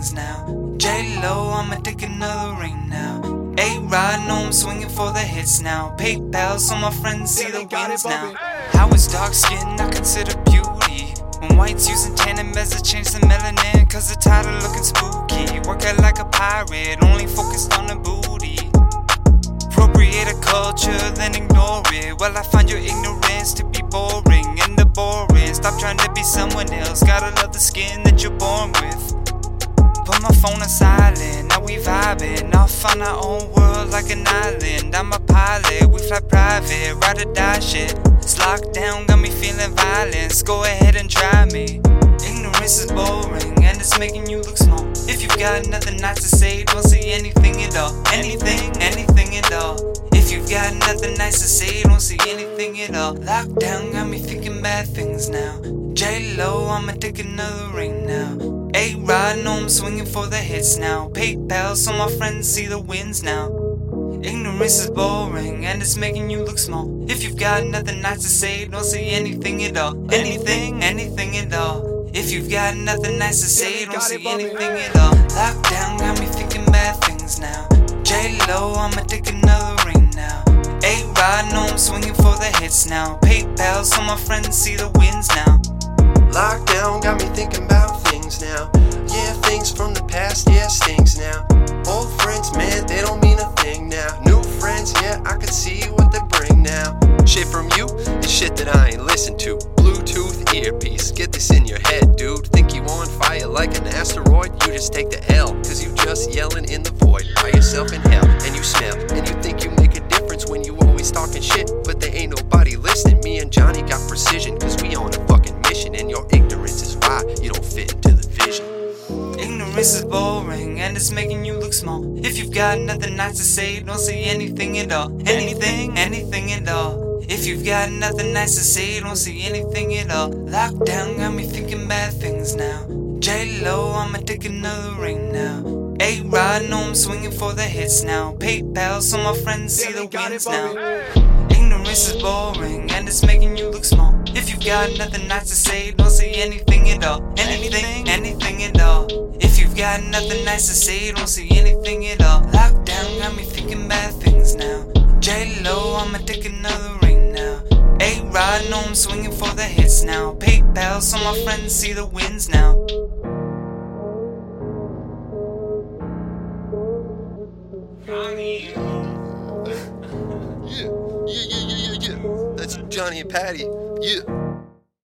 things now. J Lo, I'ma take another ring now. A Rod, know I'm swinging for the hits now. PayPal, so my friends see the wins now. How is dark skin I consider beauty? When whites using tanning meds to change the melanin, cause they're tired of looking spooky. Work out like a pirate, only focused on the booty. Appropriate a culture, then ignore it. Well, I find your ignorance to be boring and the boring. Stop trying to be someone else. Gotta love the skin born with. Put my phone on silent, now we vibing. Off on our own world like an island. I'm a pilot, we fly private, ride or die shit. It's locked down, got me feeling violence. Go ahead and try me. Ignorance is boring and it's making you look small. If you've got nothing nice to say, don't say anything at all. Anything, anything at all. If you've got nothing nice to say, don't say anything at all. Lockdown got me thinking bad things now. J Lo, I'ma take another ring now. A Rod, know I'm swinging for the hits now. PayPal, so my friends see the wins now. Ignorance is boring and it's making you look small. If you've got nothing nice to say, don't say anything at all. Anything, anything at all. If you've got nothing nice to say, don't say anything at all. Lockdown got me thinking bad things now. J Lo, I'ma take another ring now. A Rod, know I'm swinging for the hits now. PayPal, so my friends see the wins now. Lockdown got me thinking about things now. Yeah, things from the past, yeah, stings now. Old friends, man, they don't mean a thing now. New friends, yeah, I can see what they bring now. Shit from you is shit that I ain't listen to. Earpiece, get this in your head, dude. Think you on fire like an asteroid? You just take the L, cause you just yelling in the void by yourself in hell. And you smell, and you think you make a difference when you always talking shit, but there ain't nobody listening. Me and Johnny got precision, cause we on a fucking mission, and your ignorance is why you don't fit into the vision. Ignorance is boring and it's making you look small. If you've got nothing nice to say, don't say anything at all. Anything, anything at all. If you've got nothing nice to say, don't say anything at all. Lockdown got me thinking bad things now. J Lo, I'ma take another ring now. A Rod, know I'm swinging for the hits now. PayPal, so my friends see the wins now. Ignorance is boring and it's making you look small. If you've got nothing nice to say, don't say anything at all. Anything, anything at all. If you've got nothing nice to say, don't say anything at all. Rod, know I'm swinging for the hits now. PayPal, so my friends see the wins now. Yeah, yeah, yeah, yeah, yeah, yeah. That's Johnny and Patty. Yeah.